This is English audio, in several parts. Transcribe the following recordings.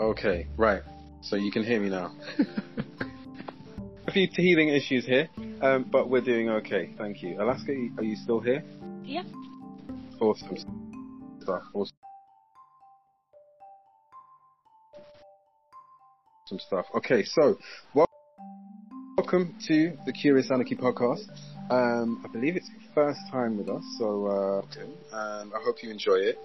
Okay, right. So you can hear me now. a few teething issues here, um, but we're doing okay. Thank you. Alaska, are you still here? Yep. Awesome stuff. Awesome. Some stuff. Okay, so welcome to the Curious Anarchy podcast. Um, I believe it's your first time with us, so uh, and I hope you enjoy it.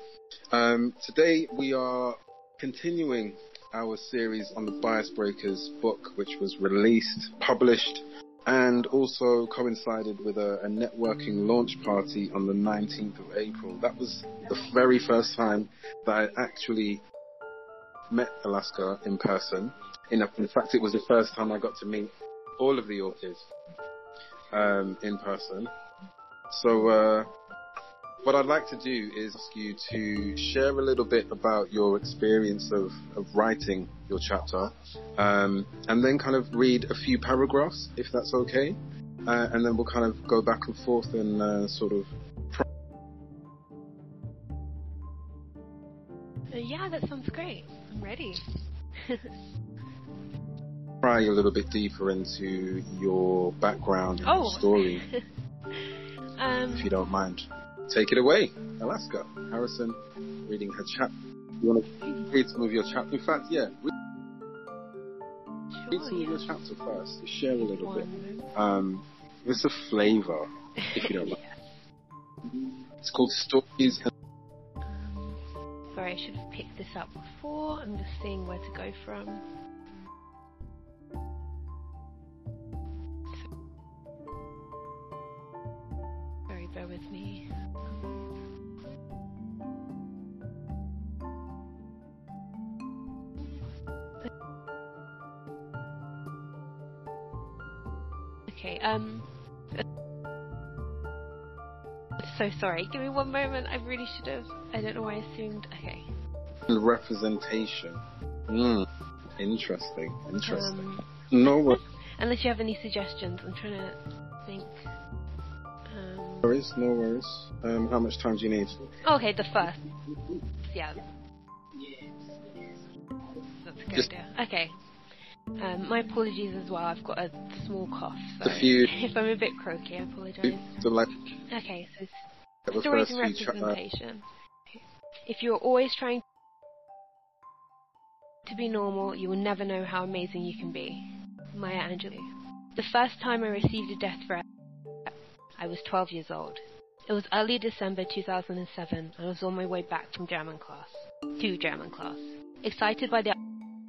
Um, today we are continuing our series on the Bias Breakers book, which was released, published, and also coincided with a, a, networking launch party on the 19th of April. That was the very first time that I actually met Alaska in person. In, in fact, it was the first time I got to meet all of the authors um, in person. So, uh, what I'd like to do is ask you to share a little bit about your experience of, of writing your chapter, um, and then kind of read a few paragraphs, if that's okay, uh, and then we'll kind of go back and forth and uh, sort of. Yeah, that sounds great. I'm ready. pry a little bit deeper into your background and oh. your story, um, if you don't mind take it away, Alaska. Harrison, reading her chapter. You want to read some of your chapter? In fact, yeah. Read, some of your chapter first. Share a little bit. Um, it's a flavour, if you don't mind. It's called Stories. Sorry, I should have picked this up before. I'm just seeing where to go from. Okay, um. So sorry, give me one moment. I really should have. I don't know why I assumed. Okay. Representation. Hmm. Interesting. Interesting. Um, no Unless you have any suggestions, I'm trying to think. Um, no worries, no worries. Um, how much time do you need? okay, the first. Yeah. Yes. That's a good Just- idea. Okay. Um, my apologies as well. I've got a small cough. So The few- if I'm a bit croaky, I apologise. The like Okay, so the stories and representation. If you're always trying to be normal, you will never know how amazing you can be. Maya Angelou. The first time I received a death threat, I was 12 years old. It was early December 2007, and I was on my way back from German class. To German class. Excited by the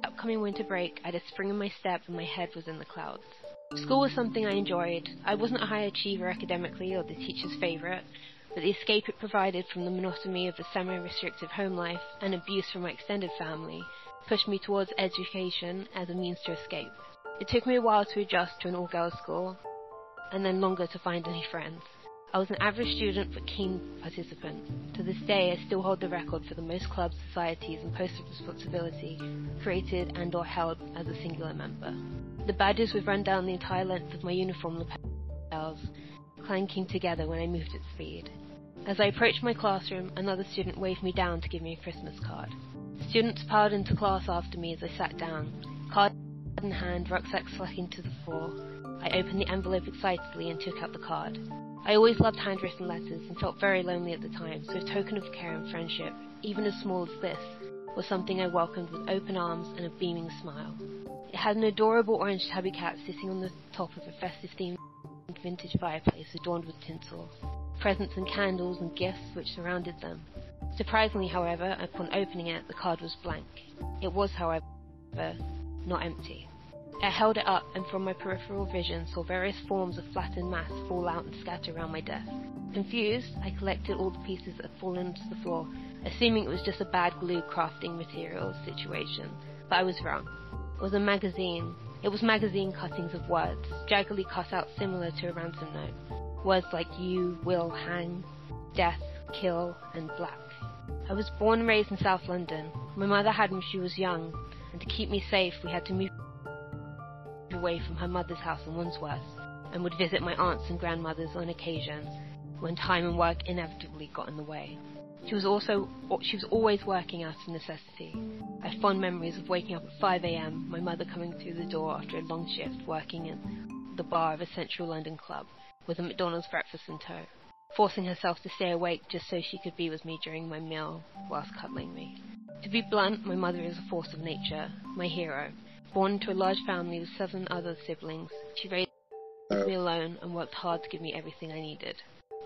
upcoming winter break, I had a spring in my step and my head was in the clouds. School was something I enjoyed. I wasn't a high achiever academically or the teacher's favourite, but the escape it provided from the monotony of a semi-restrictive home life and abuse from my extended family pushed me towards education as a means to escape. It took me a while to adjust to an all-girls school, and then longer to find any friends. I was an average student but keen participant. To this day, I still hold the record for the most clubs, societies, and posts of responsibility created and or held as a singular member. The badges would run down the entire length of my uniform lapels, clanking together when I moved at speed. As I approached my classroom, another student waved me down to give me a Christmas card. Students piled into class after me as I sat down, card in hand, rucksack slacking to the floor. I opened the envelope excitedly and took out the card. I always loved handwritten letters and felt very lonely at the time, so a token of care and friendship, even as small as this, was something I welcomed with open arms and a beaming smile. It had an adorable orange tabby cat sitting on the top of a festive themed vintage fireplace adorned with tinsel, presents and candles and gifts which surrounded them. Surprisingly, however, upon opening it, the card was blank. It was, however, not empty. I held it up and from my peripheral vision saw various forms of flattened mass fall out and scatter around my desk. Confused, I collected all the pieces that had fallen to the floor, assuming it was just a bad glue crafting materials situation. But I was wrong. It was a magazine. It was magazine cuttings of words, jaggedly cut out similar to a ransom note. Words like you, will, hang, death, kill, and black. I was born and raised in South London. My mother had me when she was young, and to keep me safe, we had to move away from her mother's house in Wandsworth, and would visit my aunts and grandmothers on occasion when time and work inevitably got in the way. She was also she was always working out of necessity. I have fond memories of waking up at 5 a.m., my mother coming through the door after a long shift working in the bar of a central London club with a McDonald's breakfast in tow, forcing herself to stay awake just so she could be with me during my meal whilst cuddling me. To be blunt, my mother is a force of nature, my hero. Born to a large family with seven other siblings, she raised me alone and worked hard to give me everything I needed.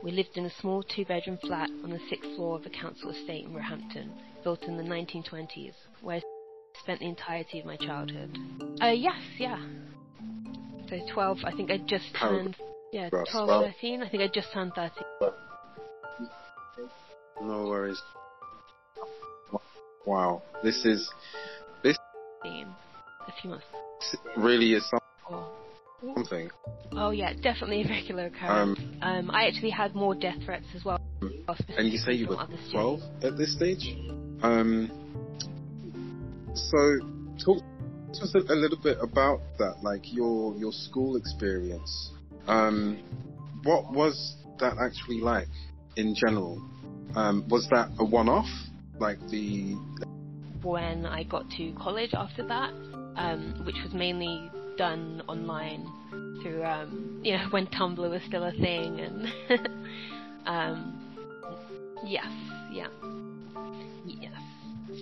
We lived in a small two-bedroom flat on the sixth floor of a council estate in Roehampton, built in the 1920s, where I spent the entirety of my childhood. Uh, yes, yeah. So 12, I think I just turned, yeah, 12, 13, I think I just turned 13. No worries. Wow, this is, this a few months. really is something. Oh yeah, definitely a regular occurrence. Um, um, I actually had more death threats as well. And you say you were 12 at this stage? Um, so talk to us a, a, little bit about that, like your your school experience. Um, what was that actually like in general? Um, was that a one-off, like the? When I got to college after that, um, which was mainly done online through, um, you know, when Tumblr was still a thing, and um, yes, yeah, yes.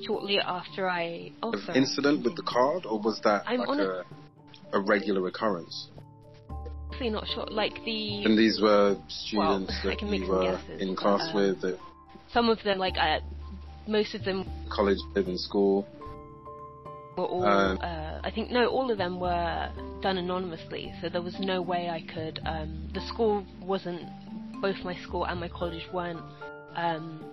Shortly after I also incident with the card, or was that I'm like a, a regular occurrence? Actually, not sure. Like the and these were students well, that you were guesses, in class uh, with. Some of them, like uh, most of them, college, live in school were all, uh, uh, I think, no, all of them were done anonymously, so there was no way I could. Um, the school wasn't, both my school and my college weren't um,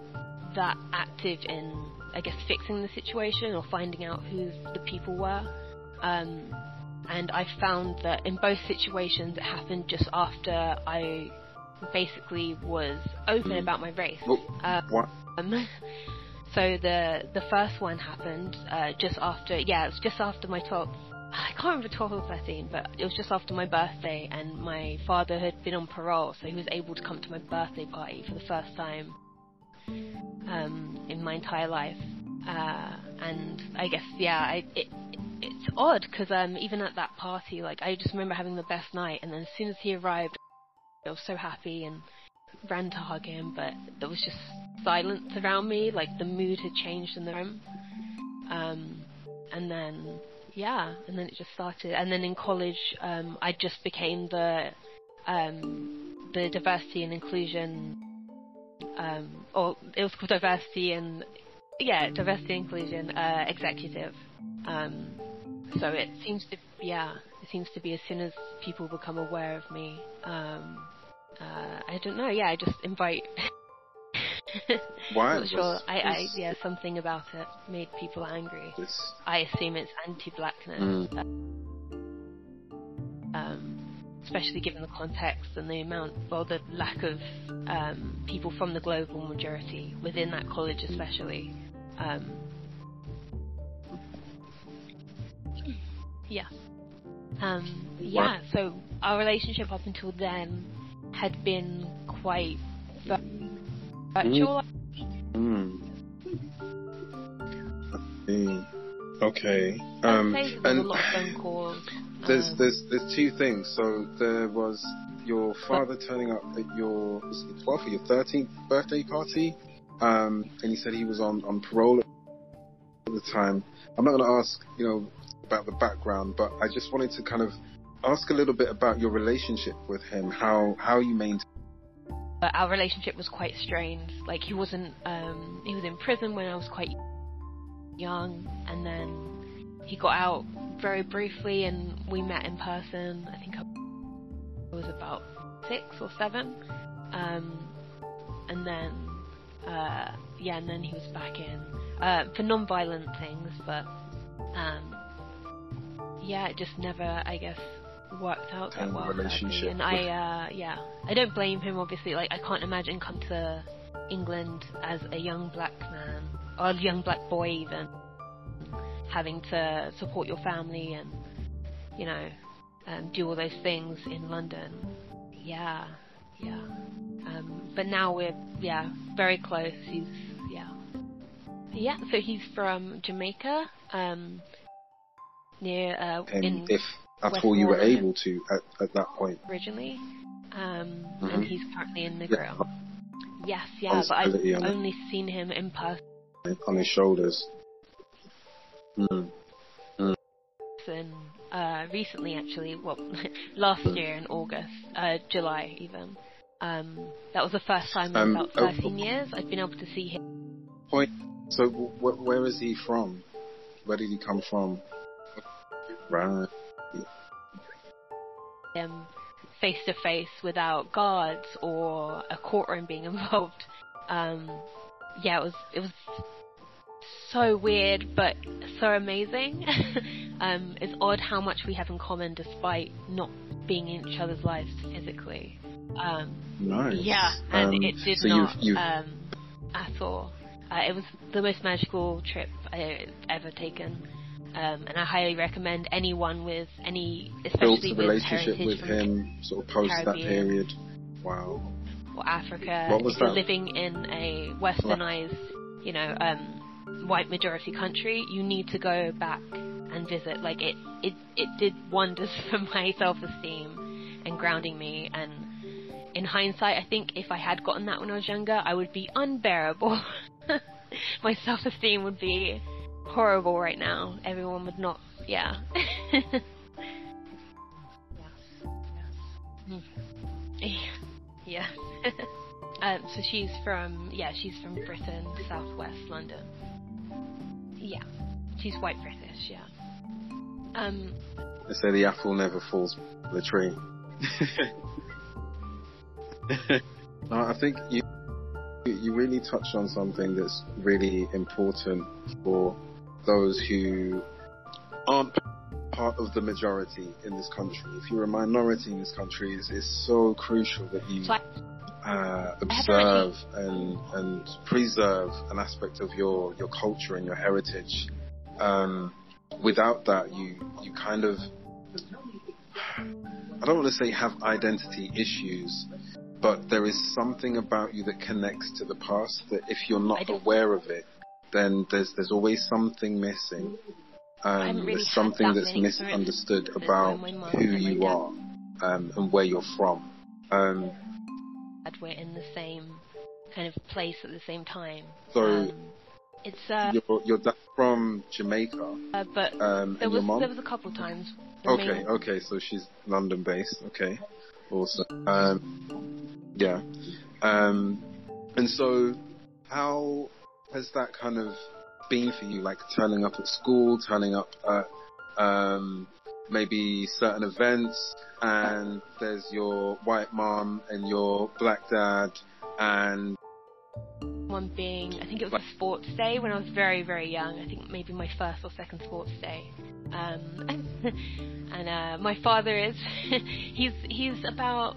that active in, I guess, fixing the situation or finding out who the people were. Um, and I found that in both situations it happened just after I basically was open mm. about my race. Well, um, what? So the the first one happened uh, just after, yeah, it was just after my 12th. I can't remember 12 or 13, but it was just after my birthday, and my father had been on parole, so he was able to come to my birthday party for the first time um, in my entire life. Uh, and I guess, yeah, I, it, it's odd because um, even at that party, like I just remember having the best night, and then as soon as he arrived, I was so happy and ran to hug him, but there was just silence around me, like the mood had changed in the room. Um, and then, yeah, and then it just started. And then in college, um, I just became the um, the diversity and inclusion, um, or it was called diversity and yeah, diversity and inclusion uh, executive. Um, so it seems to, yeah, it seems to be as soon as people become aware of me. Uh, I don't know. Yeah, I just invite Why? Not sure. I, I, yeah, something about it made people angry. This... I assume it's anti-blackness. Mm. Um, especially given the context and the amount, well, the lack of um, people from the global majority within that college, especially. Um, yeah. Um, yeah. So our relationship up until then had been quite virtual. Mm. Okay. Um, and there's um, there's there's two things. So there was your father turning up at your 12th or your 13th birthday party, um, and he said he was on on parole at the time. I'm not going to ask, you know, about the background, but I just wanted to kind of ask a little bit about your relationship with him, how how you maintain but our relationship was quite strained. Like he wasn't, um, he was in prison when I was quite young, and then he got out very briefly, and we met in person. I think I was about six or seven, um, and then uh, yeah, and then he was back in uh, for non-violent things, but um, yeah, it just never, I guess, worked out that well. Relationship and I, uh, yeah, I don't blame him. Obviously, like I can't imagine come to England as a young black man or a young black boy even having to support your family and you know um, do all those things in London. Yeah, yeah. Um, but now we're yeah very close. He's yeah. Yeah, so he's from Jamaica, um, near uh, in at all you were able to at, at that point. originally, um, Mhm. and he's currently in Yeah, Negril. Yes, yeah, but I've Responsibility on it. only seen him in person on his shoulders. Mm. uh, recently, actually. Well, last year in August, uh, July even. Um, that was the first time in Um, about oh, 13 years I'd been able to see him. Point. So wh- where is he from? Where did he come from? Right. Him face to face without guards or a courtroom being involved. Um, yeah, it was it was so weird but so amazing. um, it's odd how much we have in common despite not being in each other's lives physically. Um, Nice. yeah, and Um, it did so not You've, you've, um, at all. Uh, it was the most magical trip I've ever taken. Um, and I highly recommend anyone with any, built especially a with relationship heritage with from him sort of post that Caribbean. period. Wow. or Africa, What was that? living in a westernized, you know, um, white majority country, you need to go back and visit. Like it, it, it did wonders for my self-esteem and grounding me. And in hindsight, I think if I had gotten that when I was younger, I would be unbearable. my self-esteem would be horrible right now. Everyone would not, yeah. Yeah. um, so she's from yeah, she's from Britain, southwest London. Yeah, she's white British. Yeah. Um, They say the apple never falls from the tree. no, I think you you really touched on something that's really important for those who aren't part of the majority in this country. If you're a minority in this country, it's, it's so crucial that you uh, observe and and preserve an aspect of your your culture and your heritage. Um, without that, you you kind of I don't want to say have identity issues, but there is something about you that connects to the past that if you're not aware of it, then there's there's always something missing. Um, really there's something that that's misunderstood about when my mum who you are um, and where you're from. Um, we're in the same kind of place at the same time. so Um, it's uh, your your dad from Jamaica, uh, but um, there was there was a couple times. Okay, okay, so she's London based. Okay, awesome. Um, yeah. Um, and so, how has that kind of been for you? Like turning up at school, turning up at um, maybe certain events, and there's your white mom and your black dad, and one being I think it was a sports day when I was very very young. I think maybe my first or second sports day. Um, and uh, my father is he's he's about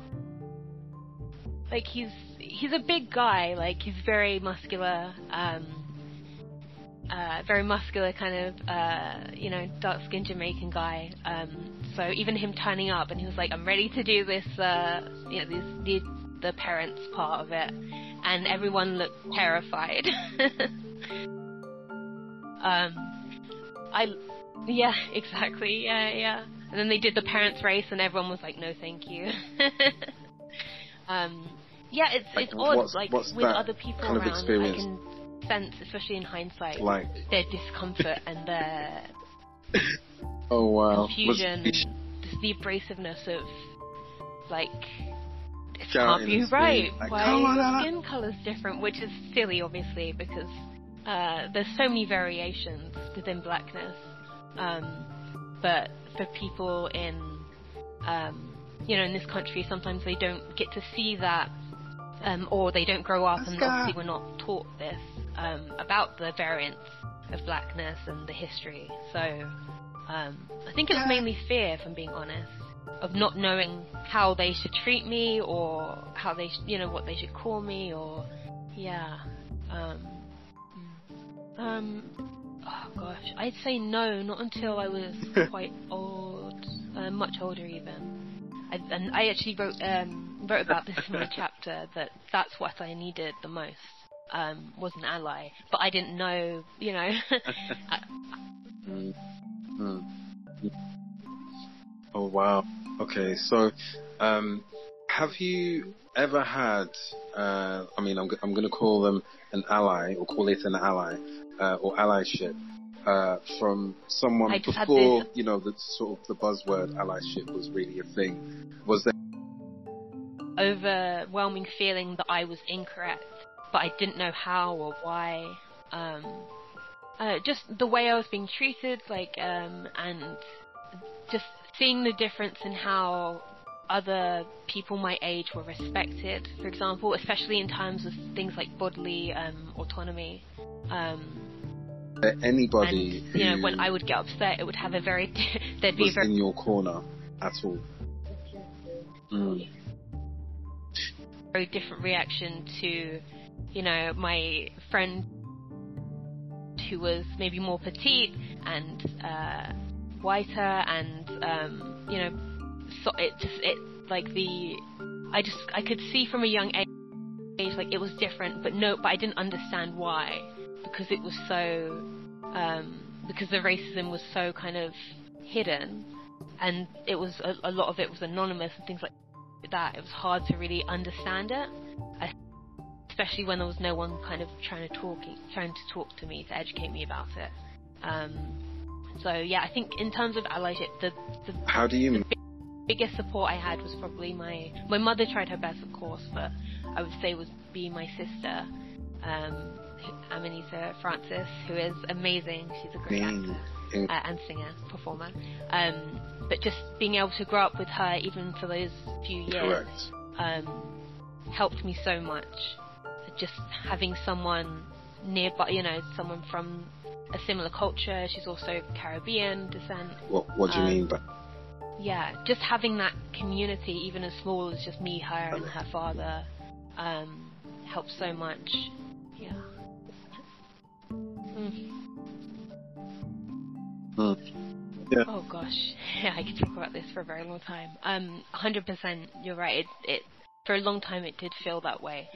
like he's he's a big guy. Like he's very muscular. Um, uh, very muscular kind of uh, you know dark skinned Jamaican guy. Um, so even him turning up and he was like, I'm ready to do this. Uh, you know, this, the the parents part of it and everyone looked terrified. um, I, yeah, exactly, yeah, yeah. And then they did the parents' race, and everyone was like, "No, thank you." um, yeah, it's Like, it's odd. what's- like what's with other people kind of around, experience? I can sense, especially in hindsight, like, their discomfort and their oh wow, confusion, Was- just the abrasiveness of like Shouting can't be right. like, Why "Come on, your Anna." skin color's different? Which is silly, obviously, because uh, there's so many variations within blackness. Um, but for people in um, you know in this country, sometimes they don't get to see that. Um, or they don't grow up, and obviously we're not taught this um, about the variants of blackness and the history. So um, I think it was mainly fear, if I'm being honest, of not knowing how they should treat me or how they, sh- you know, what they should call me or, yeah. Um, mm. um, oh gosh, I'd say no, not until I was quite old, uh, much older even. I, and I actually wrote um, wrote about this in my chapter that that's what I needed the most. um, was an ally, but I didn't know, you know. mm. Mm. Oh wow. Okay, so um, have you ever had? Uh, I mean, I'm I'm going to call them an ally, or call it an ally, uh, or allyship. Uh, from someone before, you know, the sort of the buzzword allyship was really a thing. Was there overwhelming feeling that I was incorrect, but I didn't know how or why. Um, uh, just the way I was being treated, like, um, and just seeing the difference in how other people my age were respected, for example, especially in terms of things like bodily um, autonomy. Um, Anybody, and, you know, when I would get upset, it would have a very there'd be a very in your corner at all. Mm. Very different reaction to, you know, my friend who was maybe more petite and uh, whiter and um, you know so it just it like the I just I could see from a young age like it was different but no but I didn't understand why because it was so um, because the racism was so kind of hidden and it was a, a lot of it was anonymous and things like that it was hard to really understand it especially when there was no one kind of trying to talk trying to talk to me to educate me about it um, so yeah, I think in terms of allyship, the, the how do you the biggest support I had was probably my my mother tried her best, of course, but I would say was be my sister, um, Amanita Francis, who is amazing. She's a great mm. actor uh, and singer, performer. Um, but just being able to grow up with her, even for those few years, um, helped me so much. Just having someone nearby, you know, someone from a similar culture. She's also Caribbean descent. What What do you um, mean by? Yeah, just having that community, even as small as just me, her, and her father, um, helps so much. Yeah. Mm. Mm. Yeah. Oh gosh, yeah, I could talk about this for a very long time. Um, 100%, you're right. It, it for a long time it did feel that way,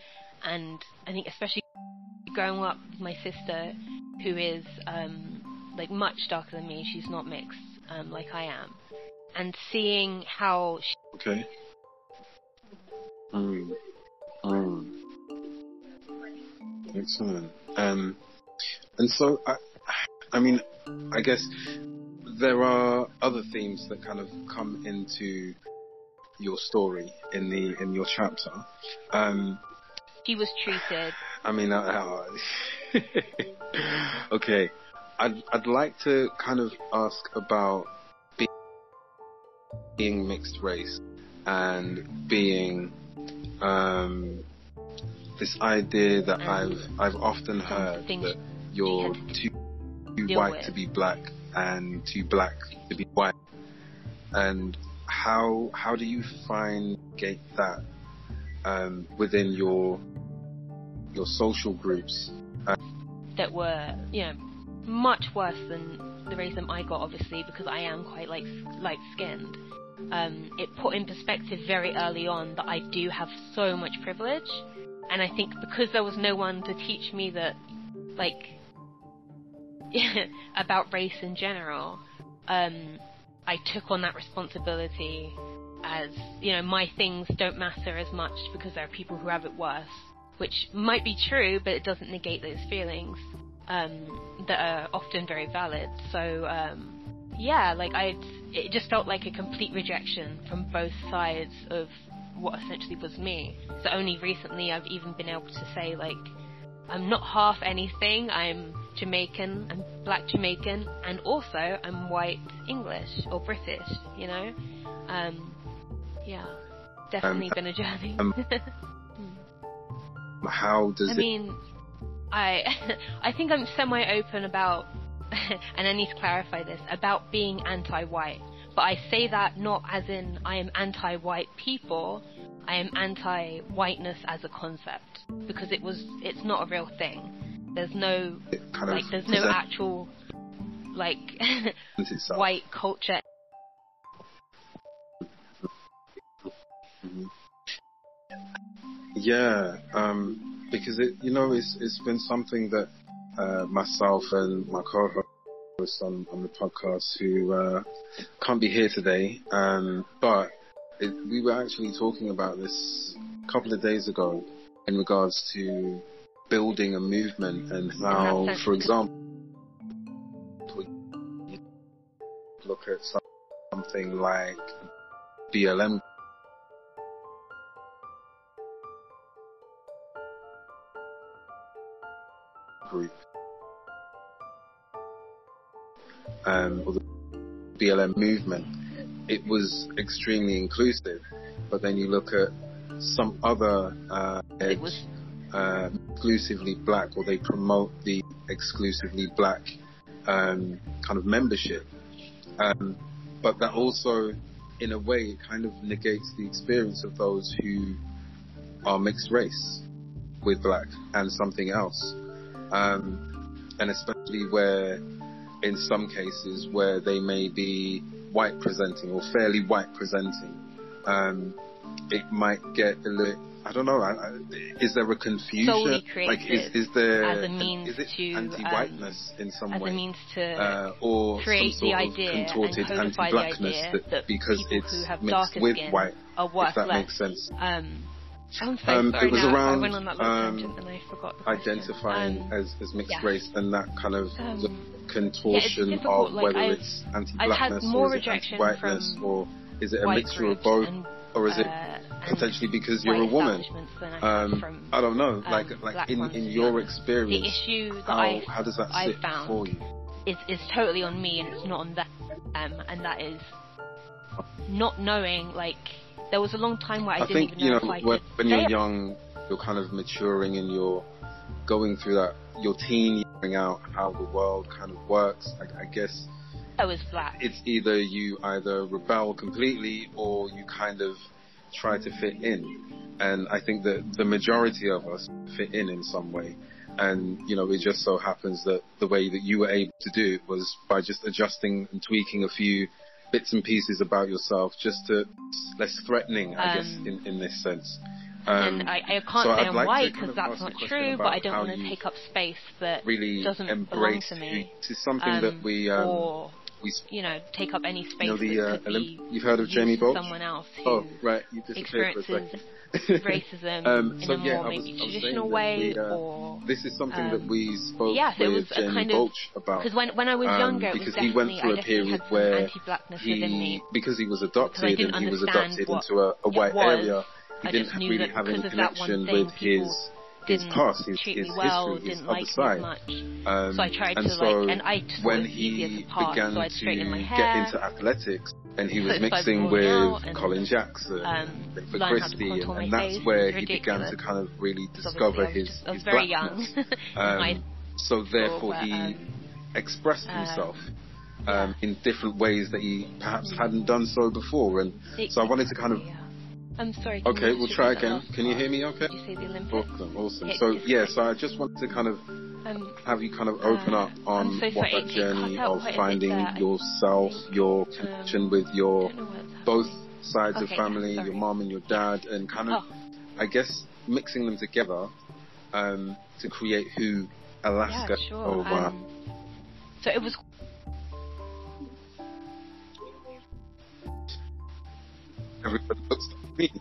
and I think especially growing up with my sister, who is um, like much darker than me. She's not mixed um, like I am, and seeing how. She okay. Um. Um. Excellent. Um. And so I, I mean, I guess there are other themes that kind of come into your story in the in your chapter. Um, she was treated. I mean, uh, okay, I'd I'd like to kind of ask about being, being mixed race and being um, this idea that I've I've often heard that you're too, too white with. to be black and too black to be white, and how how do you find gate that um, within your your social groups? That were, you know, much worse than the racism I got, obviously, because I am quite like light skinned. Um, it put in perspective very early on that I do have so much privilege, and I think because there was no one to teach me that, like, about race in general, um, I took on that responsibility as, you know, my things don't matter as much because there are people who have it worse which might be true, but it doesn't negate those feelings um, that are often very valid. So um, yeah, like I, it just felt like a complete rejection from both sides of what essentially was me. So only recently I've even been able to say like, I'm not half anything. I'm Jamaican. I'm black Jamaican, and also I'm white English or British. You know, um, yeah, definitely um, been a journey. Um, how does I it? I mean, I I think I'm semi-open about, and I need to clarify this about being anti-white. But I say that not as in I am anti-white people. I am anti-whiteness as a concept because it was it's not a real thing. There's no like there's no actual like white culture. Yeah. Um, because it, you know, it's it's been something that uh, myself and my co-host on, on the podcast who uh, can't be here today, um, but it, we were actually talking about this a couple of days ago in regards to building a movement and how, for example, look at something like BLM group. Um, or the BLM movement, it was extremely inclusive. But then you look at some other uh, It was uh, exclusively black, or they promote the exclusively black um, kind of membership. Um, but that also, in a way, it kind of negates the experience of those who are mixed race with black and something else. Um, and especially where, in some cases, where they may be white presenting or fairly white presenting, um, it might get a little. I don't know. I, I, is there a confusion? Solely like, is, is there as a means is it to, um, anti-whiteness in some as way? a means to uh, or create some sort the idea of contorted anti-blackness that, that because it's who have mixed with white, are worth if that less. makes sense. Um, Um, it was now. around, I went on that little um, I forgot the question. Identifying Um, as, as mixed yeah. race and that kind of Um, contortion difficult, of like, whether I've- it's anti-blackness or is it anti-whiteness or is it a mixture of both or is it uh, potentially because you're a woman? I Um, I don't know. um, like black like in, in your experience, the issue that how I how does that I've sit found for you? is is totally on me and it's not on them, and that is not knowing. Like there was a long time where I, I didn't think even you know, know when, when you're young, you're kind of maturing and you're going through that your teen figuring out how the world kind of works. I, I guess I was black. it's either you either rebel completely or you kind of try to fit in. And I think that the majority of us fit in in some way. And, you know, it just so happens that the way that you were able to do it was by just adjusting and tweaking a few bits and pieces about yourself just to less threatening, I guess, Um, in, in this sense. and Um, I, I can't so say I'd I'm like white because that's not true, but I don't want to take up space that really doesn't belong embrace to me. It is something um, that we, um, or you know, take up any space you know the that uh, Olymp- be you've heard of Jamie for someone else who Oh, right, you disappeared for a experiences racism Um, in a yeah, more was- maybe I was saying traditional way we, uh, or This is something Um, that we spoke yeah, so it with a Jamie kind of- Baulch about. because when when I was um, younger, was because he went through a period where he, because he was adopted and he was adopted into a, a white was. area, he I didn't really have any because of that one connection with his didn't past, his, treat his me well, history, didn't like me as much. Um, So I tried and to so like, and I just when was easier he to so I'd to straighten my get into athletics, and he was started mixing with Colin Jackson, um, and for learn how to Christie, and, and that's where he began to kind of really discover his, just- I was his very blackness. young. Um, so therefore he um, expressed um, himself um, in different ways that he perhaps hadn't done so before. And so I wanted to kind of. I'm sorry. okay, we'll try again. Can you hear me? Okay. You say the Olympics? Awesome, awesome. So yeah, so I just wanted to kind of Um, have you kind of open Uh, up on so what that journey of quite a bit finding yourself, your Um, connection with your don't know what's both sides of Okay, yeah, family, your mom and your dad, and kind of, Oh, I guess, mixing them together um, to create who Alaska yeah, sure. or uh, Um, so it was everybody looks me.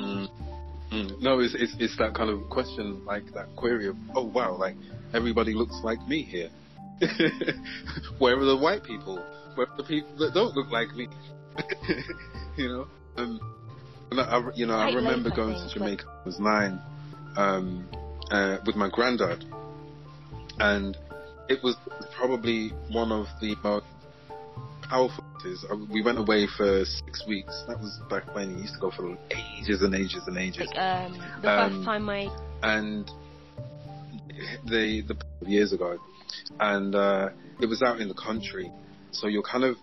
Mm, mm. No, it's, it's it's that kind of question, like that query of, oh wow, like everybody looks like me here. Where are the white people? Where are the people that don't look like me? you know, um, and I, I- you know, I Quite late, remember I going think, to Jamaica when I was nine, um, uh, with my granddad, and it was probably one of the most powerful places. Uh, We went away for six weeks. That was back when you used to go for ages and ages and ages. like um, the Um, first time I and the the years ago, and uh, it was out in the country. So you're kind of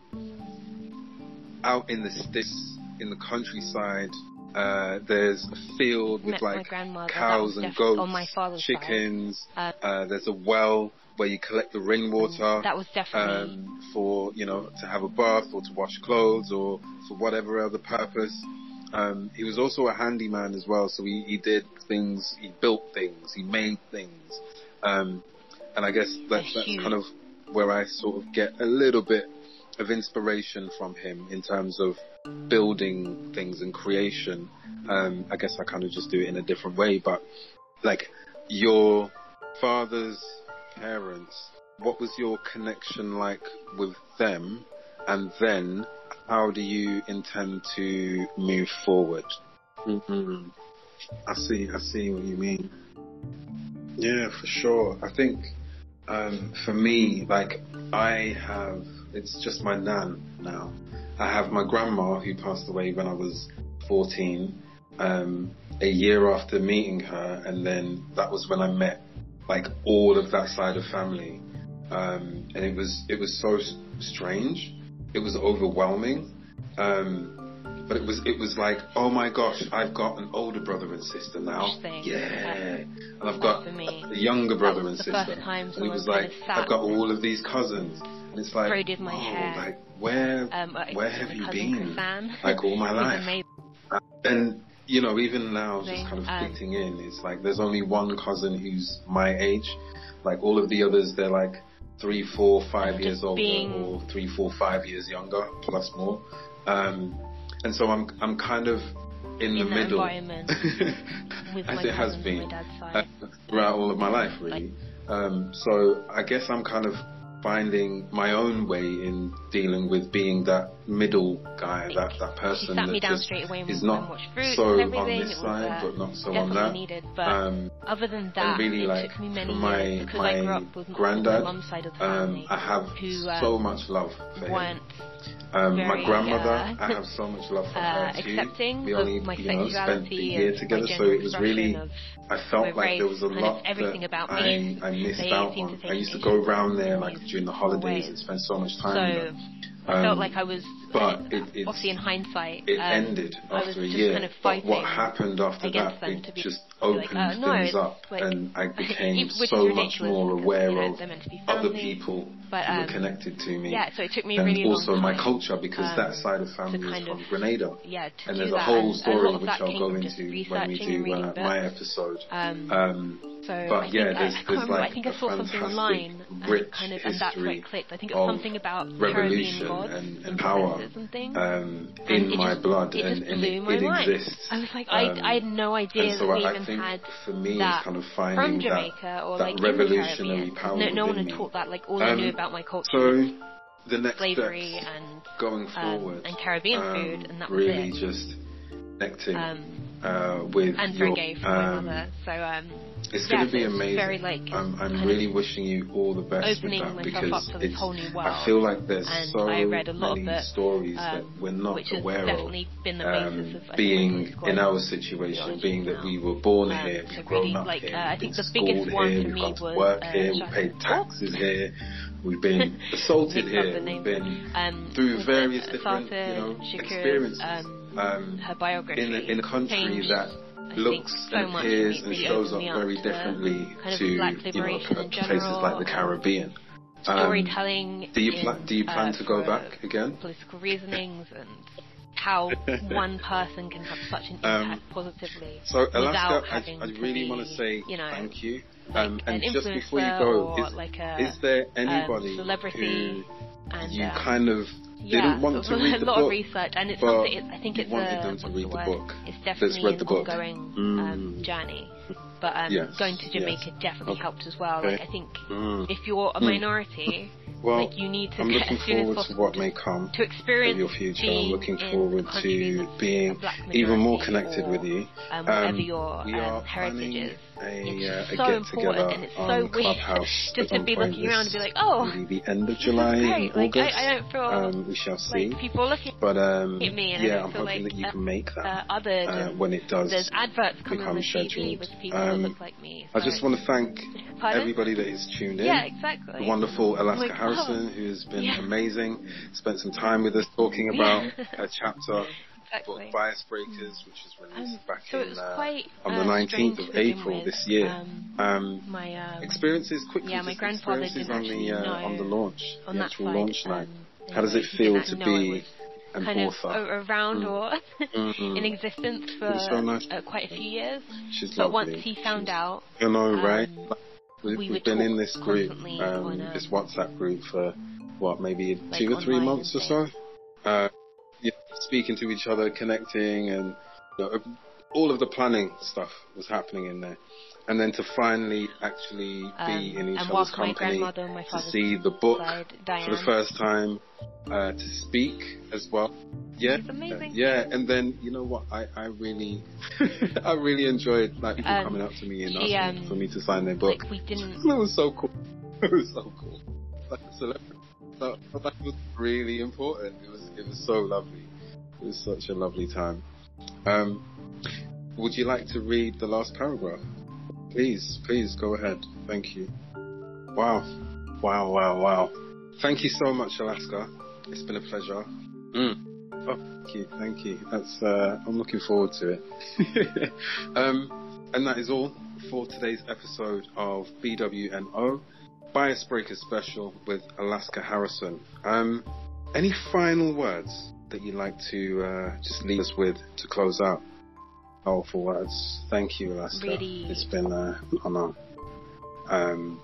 out in the sticks in the countryside. Uh, there's a field with met like cows and goats, on my father's chickens. Uh, Uh, there's a well where you collect the rainwater that was definitely um, for you know to have a bath or to wash clothes or for whatever other purpose. Um, he was also a handyman as well, so he, he did things, he built things, he made things. Um, and I guess that, that's kind of where I sort of get a little bit of inspiration from him in terms of building things and creation. Um, I guess I kind of just do it in a different way, but like your father's parents, what was your connection like with them? And then how do you intend to move forward? hmm I see, I see what you mean. Yeah, for sure. I think um, for me, like I have, it's just my nan now. I have my grandma who passed away when I was 14, um, a year after meeting her, and then that was when I met like all of that side of family, um, and it was it was so strange. It was overwhelming. Um, but it was it was like, oh my gosh, I've got an older brother and sister now. Yeah, and I've got a younger brother and sister. and it was like, I've got all of these cousins, and it's like, braided my oh, hair. like where Um, where have you been? Like all my life. And you know, even now, just kind of Um, fitting in, it's like there's only one cousin who's my age. Like all of the others, they're like three, four, five years older, or three, four, five years younger, plus more. Um, and so I'm I'm kind of in, the In that middle, environment with as my it has been uh, throughout all of my life, really. Um, so I guess I'm kind of finding my own way in dealing with being that middle guy, that that person that just straight away and, is not so on this side, uh, but not so on that. needed. But Um, other than that, really, like, took me many for my- because my I grew up with granddad, my side of the um, I have who um, so much love for him. Um, my grandmother, uh, I have so much love for uh, her too. accepting We of only, my you know, spent the year together, so it was really. I felt like there was a lot everything that about I, me. I missed out on. I used to go around there like during the holidays and spend so much time So I felt Um, like I was, but uh, it- it's- obviously in hindsight, It um, ended after a year. kind of but what happened after that, it just opened like, uh, no, things up, like- and I became so much more aware you know, of they're meant to be other people But, who were um, connected to me. Yeah, so it took me and really also my culture because um, that side of family is from Grenada. Yeah, And there's a whole story of which I'll go into when we do my episode. Um, Um, so I but think, yeah, I, there's, I can't there's like I think I a saw something online, and kind of, and that's where it clicked. I think it was of something about revolution gods and, and power and things. um, in my just- blood, it and, and it, my it exists. I was like, Um, I, I had no idea and so that we I, I even think had for me, that kind of from Jamaica that, or that like revolutionary power No, no one had taught that. Like all I knew Um, about my culture So was the next slavery and going um, forward, and Caribbean um, food, and that was really just connecting Um, uh, with and your, from my um, mother. So um, It's yeah, going to be amazing. Very like I'm, I'm really wishing you all the best with that because up to it's, whole new I feel like there's and so I read a lot many stories that um, we're not which has aware of. been the basis Um, of being in our situation, now. being that we were born Um, here, we've grown really, up like, here, uh, I we've think the biggest schooled one here, for we've me gone to was, work uh, here, we've paid taxes here, we've been assaulted here, we've been um, through various uh, different, Assata you know, Shakur's, experiences. Um, Um, her biography in a, in a country changed, that I looks so and appears and. Really shows up very differently to you know places like the um, Caribbean. Um, do you pla- do you plan uh, to go back again? Political reasonings and how one person can have such an Um, impact positively So Alaska, I, I really be, want to say you know, thank you. like Um, an and just before you go, is, like a is there anybody um, celebrity who and you um, kind of yeah, didn't want so to read the a lot book? of research, and it's something. It, I think it's wanted a them to read the the book It's definitely read an the book. ongoing Mm. um, journey. But um, Yes, going to Jamaica yes. definitely Okay. helped as well. Okay. Like I think Mm. if you're a Mm. minority, Well, like you need to I'm looking as soon as forward to what may come to experience in your future. I'm looking forward to being even more connected or, with you. Um, Um, your we um, are heritage is. a, It's uh, so get important together and it's so weird just to be looking around and be like, oh, maybe the end of July. Like, August. I, I don't feel um, we shall see. like people looking But um, at me and I yeah, I'm feel hoping like, that you uh, can make that uh, other uh, when it does. there's adverts coming on the TV scheduled. with people Um, who look like me. I just want to thank Pardon? everybody that is tuned in. Yeah, exactly. The wonderful Alaska Oh. Harrison, who has been Yeah. amazing, spent some time with us talking about Yeah. a chapter exactly. book Bias Breakers, which was released Um, back so in was uh, quite on the uh, 19th strange of April with. this year. Um, Um, my um, experiences quickly. yeah, my grandfather experiences didn't on the uh, on the launch, on the actual side. launch night. um, How does it feel to be An kind author. a- around Mm. or Mhm. in existence for so nice. uh, quite a few years. She's But lovely. once he found She's- out, you know, right? Like, we, we have been in this group, um, um, this WhatsApp group for what, maybe like two or three months or so. Uh, yeah, speaking to each other, connecting, and you know, all of the planning stuff was happening in there. And then to finally actually um, be in each other's company, grandmother and my to see the book side, for the first time, uh, to speak as well. Yeah, yeah, and then you know what? I, I really, I really enjoyed like people Um, coming up to me and she, asking um, for me to sign their book. like we didn't That was so cool. It was so cool. Like a celebrity. That, that was really important. It was it was so lovely. It was such a lovely time. Um, would you like to read the last paragraph? Please, please go ahead. Thank you. Wow, wow, wow, wow. Thank you so much, Alaska. It's been a pleasure. Mm. Oh, thank you, thank you. That's uh, I'm looking forward to it. um, and that is all for today's episode of BWNO Bias Breaker Special with Alaska Harrison. Um, any final words that you'd like to uh, just leave us with to close out? Powerful words. Thank you, Alaska. Really- It's been uh, an honor. Um,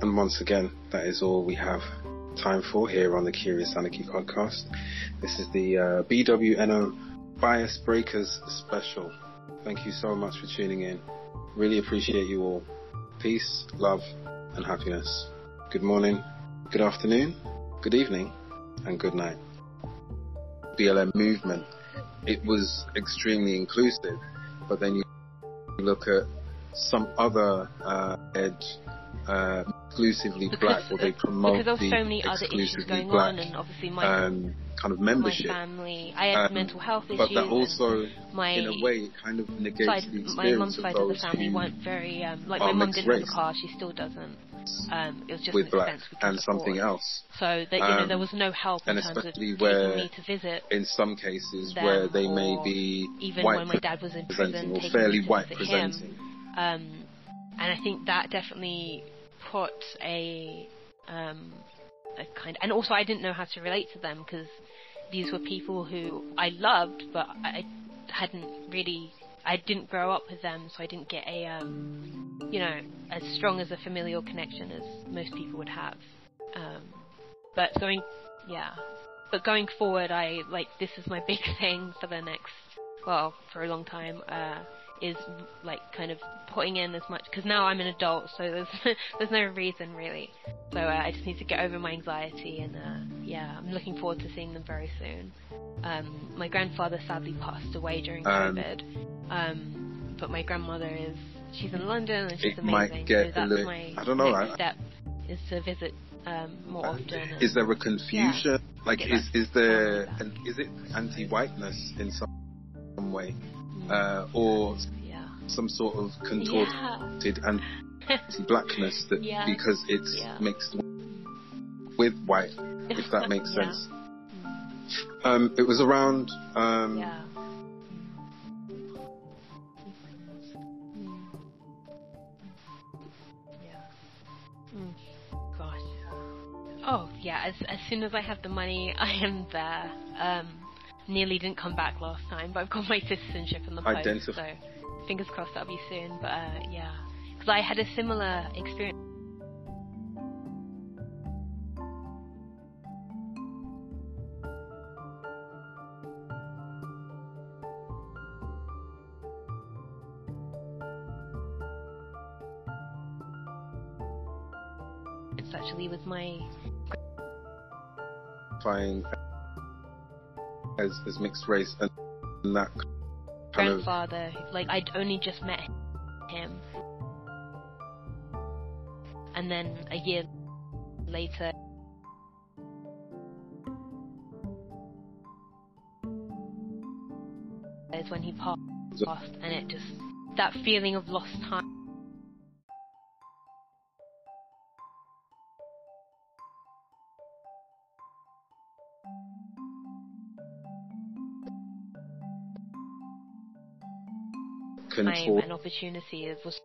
and once again, that is all we have time for here on the Curious Anarchy podcast. This is the uh, BWNO Bias Breakers special. Thank you so much for tuning in. Really appreciate you all. Peace, love, and happiness. Good morning, good afternoon, good evening, and good night. BLM movement. It was extremely inclusive, but then you look at some other uh, edge, uh, exclusively black, or they promote because there the so many other issues going black on, and obviously my um, kind of my membership. family, I had Um, mental health issues. but that also, my in a way, kind of negates side, the my experience mum's of side of the family weren't very um, like my mum didn't have race. a car, she still doesn't. Um, it was just with black and something else. So that you know Um, there was no help in and terms of especially where me to visit, In some cases, where they may be even white when my dad was in prison, presenting or fairly white visit him. presenting. Um, and I think that definitely put a um, a kind and also I didn't know how to relate to them because these were people who I loved, but I hadn't really. I didn't grow up with them, so I didn't get a, um, you know, as strong as a familial connection as most people would have. Um, but going, yeah, but going forward, I like this is my big thing for the next, well, for a long time. Uh, is like kind of putting in as much because now I'm an adult, so there's there's no reason really. So uh, I just need to get over my anxiety, and uh, yeah, I'm looking forward to seeing them very soon. Um, my grandfather sadly passed away during Um, COVID, um, but my grandmother is she's in London and she's It might amazing. get so a that's little- my I don't know, next I- step is to visit um, more often. and- Is there a confusion? Like, is is there Back. an, is it anti-whiteness in some, some way, uh, or yeah. some sort of contorted Yeah. anti-blackness that Yeah. because it's Yeah. mixed with white, if that makes Yeah. sense. Um, it was around um, Yeah. Yeah. Mm. Gosh. Oh yeah. As as soon as I have the money, I am there. Um, nearly didn't come back last time, but I've got my citizenship in the post, Identif- so fingers crossed that'll be soon. But uh, yeah, because I had a similar experience. It's actually with my identifying as as mixed race and that kind of grandfather. Like I'd only just met him, and then a year later, is when he passed, and it just that feeling of lost time. Time and opportunity was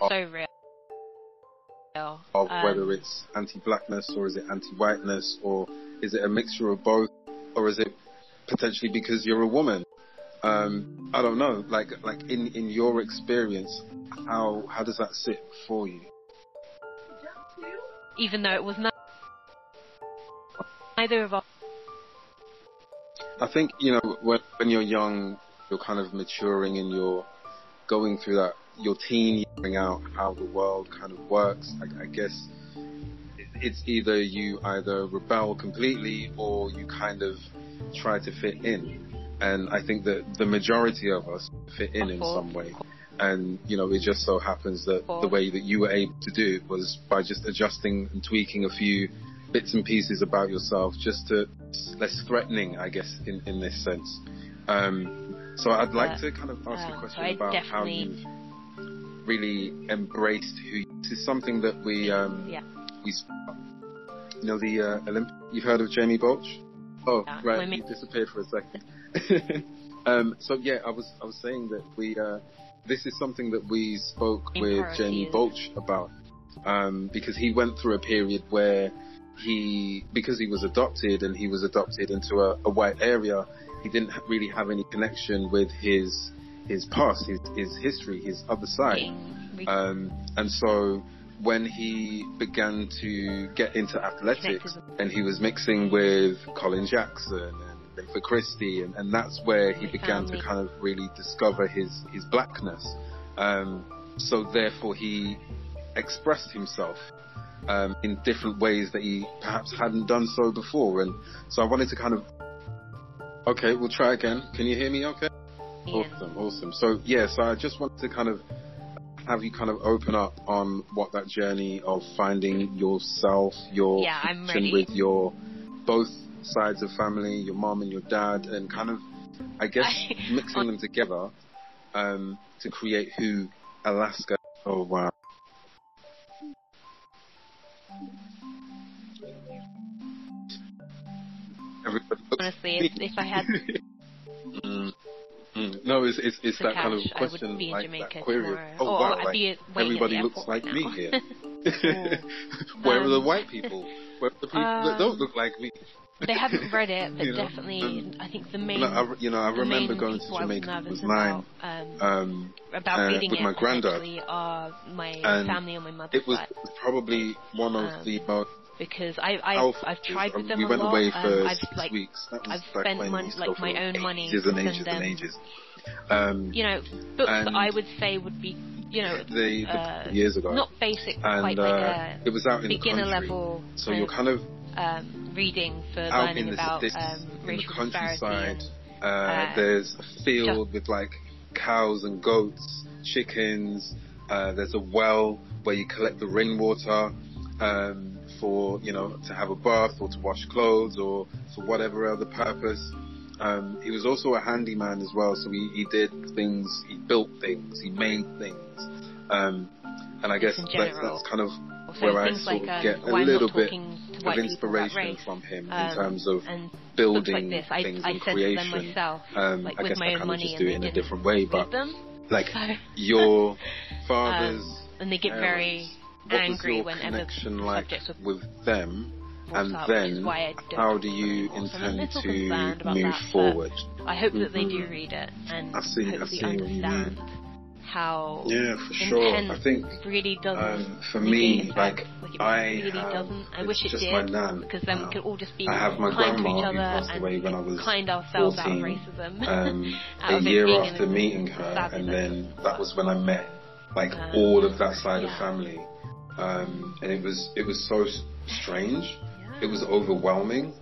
of, so real. of Um, whether it's anti-blackness or is it anti-whiteness or is it a mixture of both or is it potentially because you're a woman. Um, I don't know. Like like in in your experience, how how does that sit for you? Even though it was not neither of us. I think you know when when you're young, you're kind of maturing and you're going through that your teen figuring out how the world kind of works. I, I guess it's either you either rebel completely or you kind of try to fit in. And I think that the majority of us fit in in some way. And, you know, it just so happens that the way that you were able to do it was by just adjusting and tweaking a few bits and pieces about yourself just to less threatening, I guess, in, in this sense. Um, so I'd like to kind of ask a question about how you've really embraced who you, this is something that we, um, yeah. we, you know, the, uh, Olymp- you've heard of Jamie Baulch? Oh, Yeah, right, women- you disappeared for a second. um, so yeah, I was, I was saying that we, uh, this is something that we spoke In with Jamie. Baulch about, um, because he went through a period where he, because he was adopted and he was adopted into a, a white area, he didn't really have any connection with his, his past, his, his history, his other side. Um, and so when he began to get into athletics and he was mixing with Colin Jackson and Linford Christie and, and that's where he began to kind of really discover his, his blackness. Um, so therefore he expressed himself um, in different ways that he perhaps hadn't done so before. And so I wanted to kind of, okay, we'll try again. Can you hear me okay? Ian. Awesome, awesome. So yeah, so I just wanted to kind of have you kind of open up on what that journey of finding yourself, your Yeah, I'm ready. with your both sides of family, your mom and your dad, and kind of, I guess, I- mixing them together um, to create who Alaska. Oh wow. Everybody Honestly, if, if I had Mm, mm. No, it's it's, it's that kind of cash, I would question, be in like that query. tomorrow. Oh or wow, I'd like, everybody looks like right me now. here. Where are the Um, white people? Where are the people that um, don't look like me? they haven't read it, but You know, definitely, um, I think the main. No, I, you know, I remember going to was Jamaica when I nervous was nine. about, um, Um, about uh, reading with my granddad. are my And family my it was probably one of Um, the most because I I've. I've tried with them we a went lot. away um, for I've six like weeks. That was I've spent when mon- we used to like my own money ages and ages send and them- ages. Um, you know books that I would say would be you know the, the uh, years ago, not basic, but and quite uh, like it was out in the beginner country. level So you're kind of um, reading for learning in the, about um, in the racial countryside. and Uh, uh, there's a field with like cows and goats, chickens. Uh, there's a well where you collect the rainwater um, for you know to have a bath or to wash clothes or for whatever other purpose. Um, he was also a handyman as well, so he, he did things, he built things, he made things, um, and I guess in that's, that's kind of where I sort like of um, get a little bit of white people about inspiration from him in um, terms of building like I, things I and creation. myself, Um, like I guess I own kind of just do it in a different way, but them. like So, your father's um, and they get very what angry your connection like with them, and then I how do you intend to move that, forward? I hope that they do Mhm. read it and I see- I hopefully see what you mean. understand how Yeah, for sure. I think it really doesn't um, for me, like like I really have, doesn't. I wish it just did my nan. because then now. we could all just be I have my kind to grandma each who other passed and away when I was kind ourselves out of racism. um, out a of year after meeting her, and then that was when I met like Um, all of that side of family, um, and it was it was so strange. Yeah. It was overwhelming.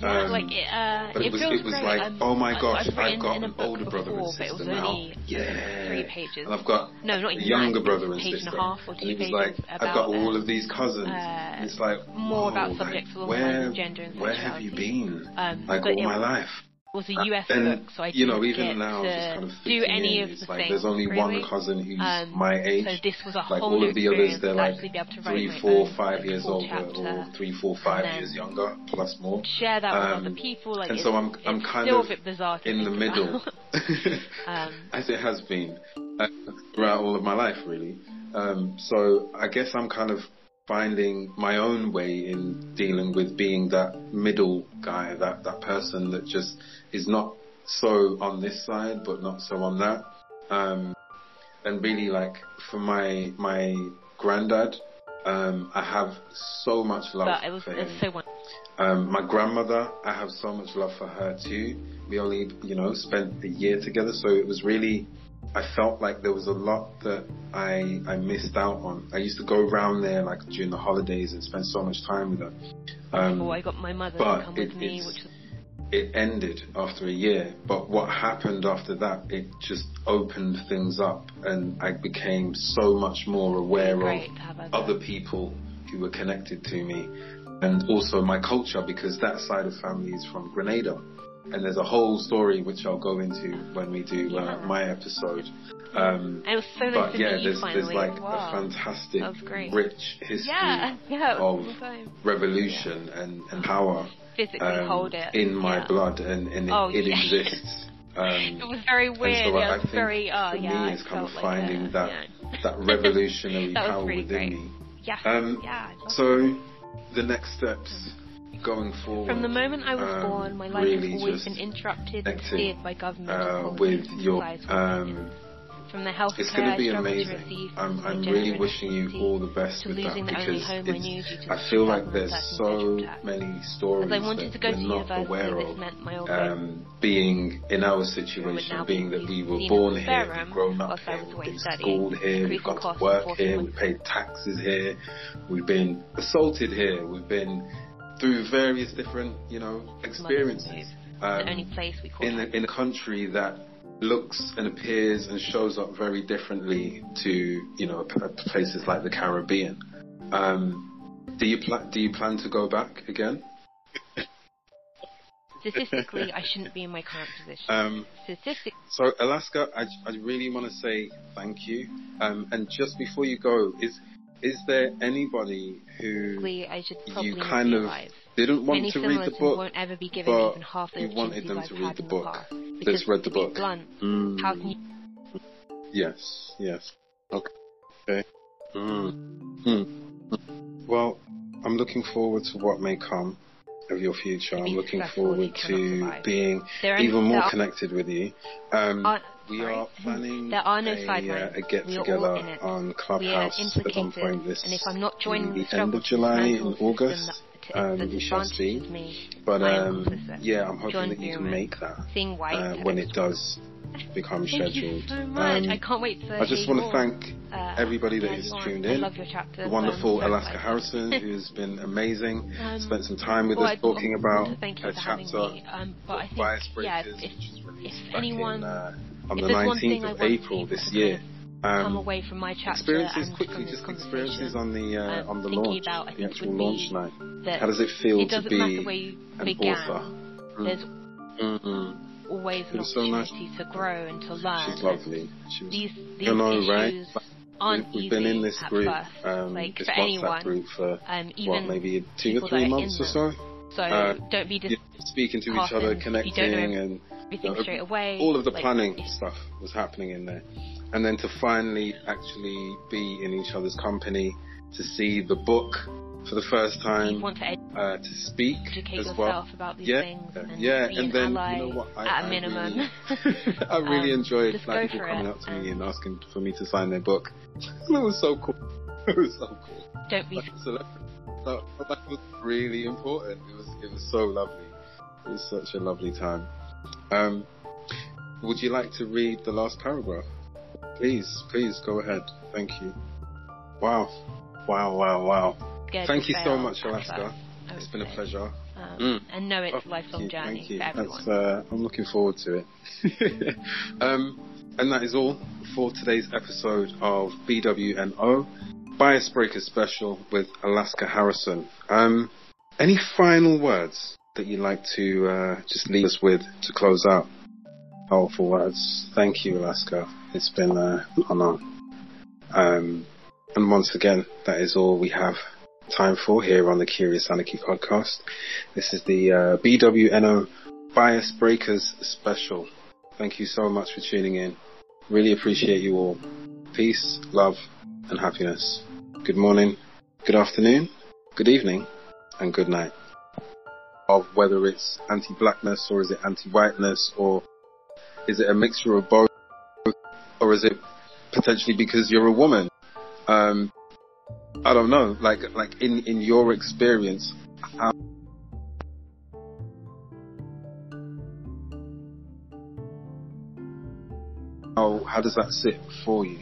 Yeah, Um, like it, uh, but it was- feels it was great. like, Um, oh my gosh, I've, I've got an older brother and before, it was sister now. Yeah. three pages. And I've got No, not a younger that. brother and sister. and a half or and it was like, I've got all of these cousins. uh, it's like, more about subjects like, along where, lines of gender and where have you been? Um, Like all it my life. Was a US and, book, so I you know, even get now, to kind of do any of the like things. there's only one cousin who's Um, my age. So this was a like whole all of the others, they're like actually be able to three, four, like, years older, or three, four, five years younger, plus more. share that with Um, other people. Like and so I'm- I'm kind of a bit bizarre to in the middle, um, as it has been uh, throughout all of my life, really. Um, so I guess I'm kind of finding my own way in dealing with being that middle guy, that, that person that just is not so on this side, but not so on that. Um, and really like for my, my granddad, um, I have so much love But it was for it's him. so wonderful. Um, my grandmother, I have so much love for her too. We only, you know, spent a year together, so it was really, I felt like there was a lot that I, I missed out on. I used to go around there like during the holidays and spend so much time with her. Um, Well, I got my mother to come with me, which was it ended after a year, but what happened after that, it just opened things up and I became so much more aware of great to have her other people who were connected to me and also my culture because that side of family is from Grenada. And there's a whole story which I'll go into when we do uh, Yeah. my episode. Um, it was so nice but to yeah, meet you there's, finally. there's like wow. a fantastic, That was great. rich history yeah, yeah, of revolution and, and power Physically um, hold it in my yeah. blood and, and it, Oh, it exists. Um, It was very weird. so yeah, I it was very. Uh, for yeah, me it's kind of felt like finding that yeah. that revolutionary That power within great. me. Yeah, Um, yeah. So the next steps going forward. From the moment I was um, born, my life really has always been interrupted and steered by government. Uh, with your um, from the health it's going to be amazing. I'm, I'm really wishing you all the best with that losing the only because I it's, knew due to I feel like there's so many stories As I wanted to that go we're to not aware of. meant my old Um, being in our situation, being that we were born here, we've grown up here, we've been schooled here, we've costs to work here, we've paid taxes here, we've been assaulted here, we've been through various different, you know, experiences. Um, the only place we call in a, in a country that looks and appears and shows up very differently to you know places like the Caribbean. Um, do you pla- do you plan to go back again? Statistically, I shouldn't be in my current position. Um, Statistically, so Alaska, I, I really want to say thank you. Um, and just before you go, is is there anybody who I should you kind of alive. didn't want Many to read the book, won't ever be given but even half the you wanted them to read the book? the that's read the book? Blunt, Mm, how can you Yes, yes. Okay. Okay. Mm. Hmm. Well, I'm looking forward to what may come of your future. I'm looking forward to survive. being even more connected with you. Um, we sorry. are planning There are no a, uh, a get We are all together on Clubhouse at some point this and if I'm not joining the the end of July in August. Um, we shall see. me, But um, yeah, I'm hoping John that you can make that uh, when it does become Thank scheduled. you so. Um, I can't wait I just want to thank Uh, everybody that has you tuned I in. love your chapter. the wonderful so Alaska. Harrison, who's been amazing. Um, Spent some time with well, us I talking about to thank you a for having chapter me. Um, but I think, Bias yeah, if, which was released if anyone- in, uh, on if the there's one thing 19th of April this year. come Um, away from my chapter experiences quickly, just experiences on the uh, um, on the launch, about, the actual launch night. How does it feel it to be an began. author? Mm. There's Mm-mm. always an was so nice. to grow and to learn. She's lovely. She was These these You know, right? We've, we've been in this group, um, like this for WhatsApp anyone, group for um, even what, maybe two or three months or so. So uh, don't be Yeah, speaking to each other, you connecting, and everything know, straight away. all of the Like, planning if stuff was happening in there. And then to finally actually be in each other's company, to see the book for the first you time, want to uh, to speak educate as yourself well. about these Yeah, things uh, and yeah, and an then you know what? I, at a minimum. Really, I really Um, enjoyed like people coming it up to me and- and asking for me to sign their book. it was so cool. It was so cool. don't be Like but that was really important. It was it was so lovely. It was such a lovely time. Um, would you like to read the last paragraph? Please, please go ahead. Thank you. Wow, wow, wow, wow. scared Thank you so much, Alaska. It's been a pleasure. Um, Mm. And know it's Oh, a lifelong thank journey thank you. for everyone. That's, uh, I'm looking forward to it. um, and that is all for today's episode of BWNO Bias Breaker Special with Alaska Harrison. Um, any final words that you'd like to uh, just leave us with to close out? Powerful words. Thank you, Alaska. It's been uh, an honor. Um, and once again, that is all we have time for here on the Curious Anarchy podcast. This is the uh, BWNO Bias Breakers special. Thank you so much for tuning in. Really appreciate you all. Peace, love, and happiness. Good morning, good afternoon, good evening, and good night. Of whether it's anti-blackness or is it anti-whiteness or is it a mixture of both or is it potentially because you're a woman? Um, I don't know. Like, like in, in your experience, how, how does that sit for you?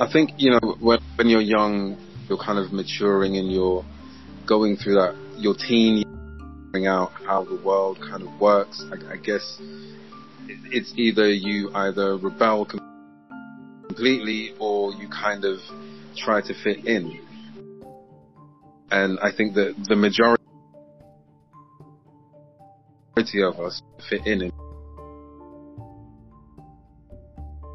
I think you know when when you're young, you're kind of maturing and you're going through that your teen, figuring out how the world kind of works. I, I guess it's either you either rebel completely or you kind of try to fit in. And I think that the majority of us fit in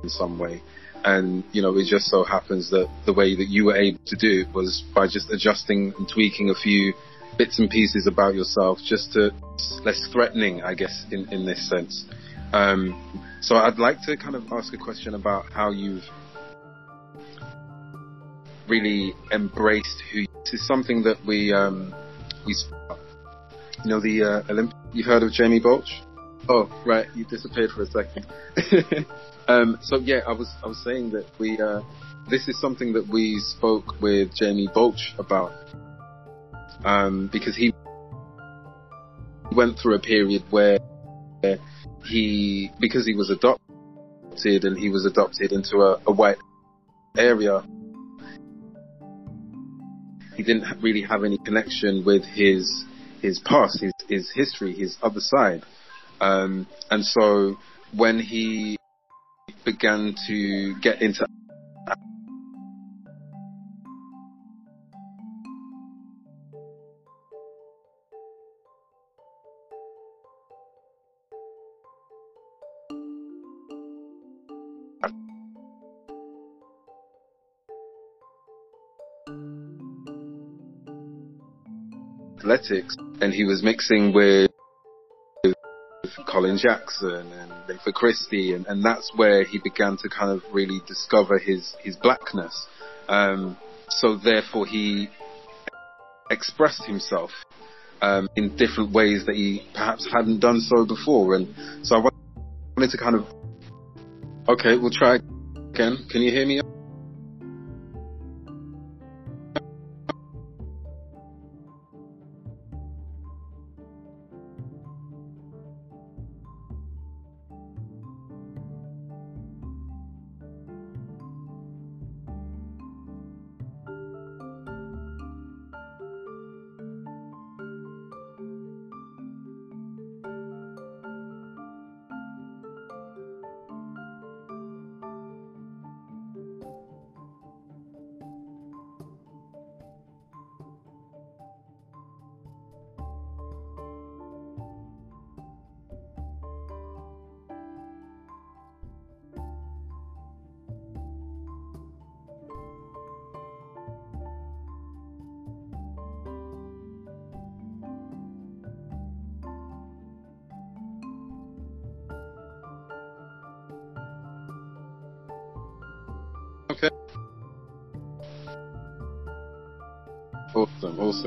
in some way. And, you know, it just so happens that the way that you were able to do it was by just adjusting and tweaking a few bits and pieces about yourself just to less threatening, I guess, in, in this sense. Um, so I'd like to kind of ask a question about how you've really embraced who this is something that we, um, we, you know, the, uh, you've heard of Jamie Baulch? Oh, right, you disappeared for a second. um, so yeah, I was I was saying that we uh, this is something that we spoke with Jamie Baulch about um, because he went through a period where he because he was adopted and he was adopted into a, a white area he didn't really have any connection with his his past, his his history, his other side. Um, and so when he began to get into athletics and he was mixing with Colin Jackson and Linford Christie, and, and that's where he began to kind of really discover his his blackness. Um, so therefore, he expressed himself um, in different ways that he perhaps hadn't done so before. And so I wanted to kind of, okay, we'll try again. Can you hear me?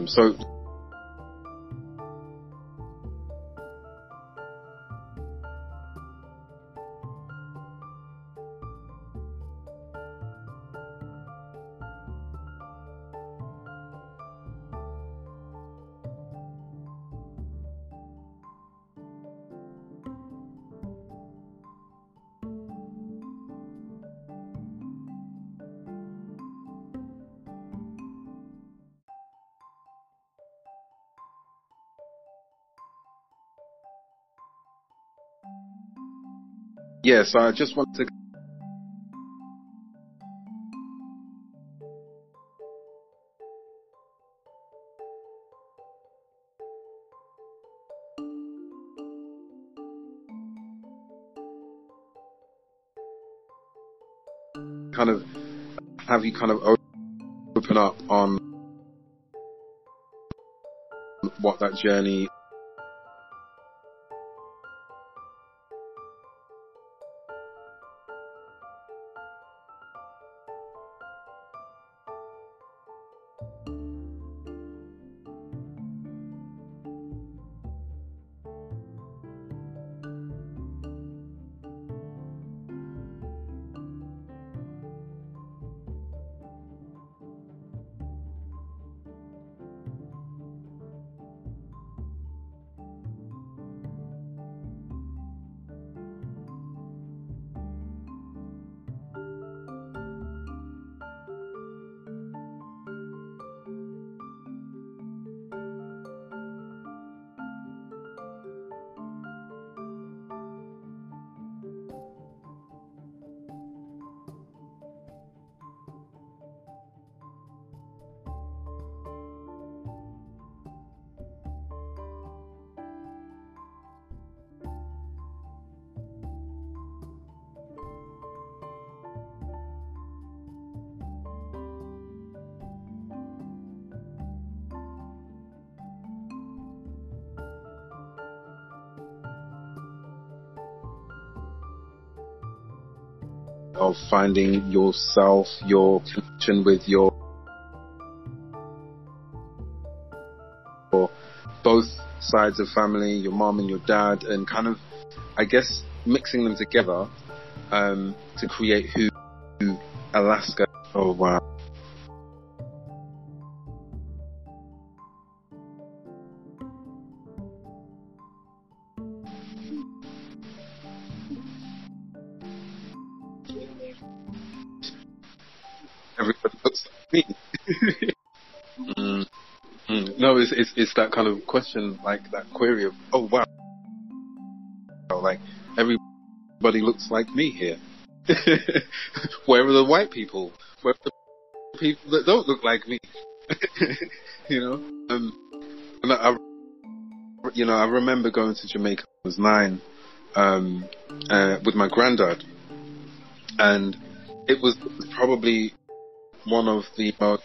Awesome. So yeah, so I just want to kind of have you kind of open up on what that journey finding yourself, your connection with your, both sides of family, your mom and your dad, and kind of, I guess, mixing them together um, to create who, who Alaska. Oh wow. Everybody looks like me. mm. Mm. No, it's, it's it's that kind of question, like that query of, oh wow, like everybody looks like me here. Where are the white people? Where are the people that don't look like me? you know, um, and I, you know, I remember going to Jamaica. when I was nine, um, uh, with my granddad, and it was probably one of the most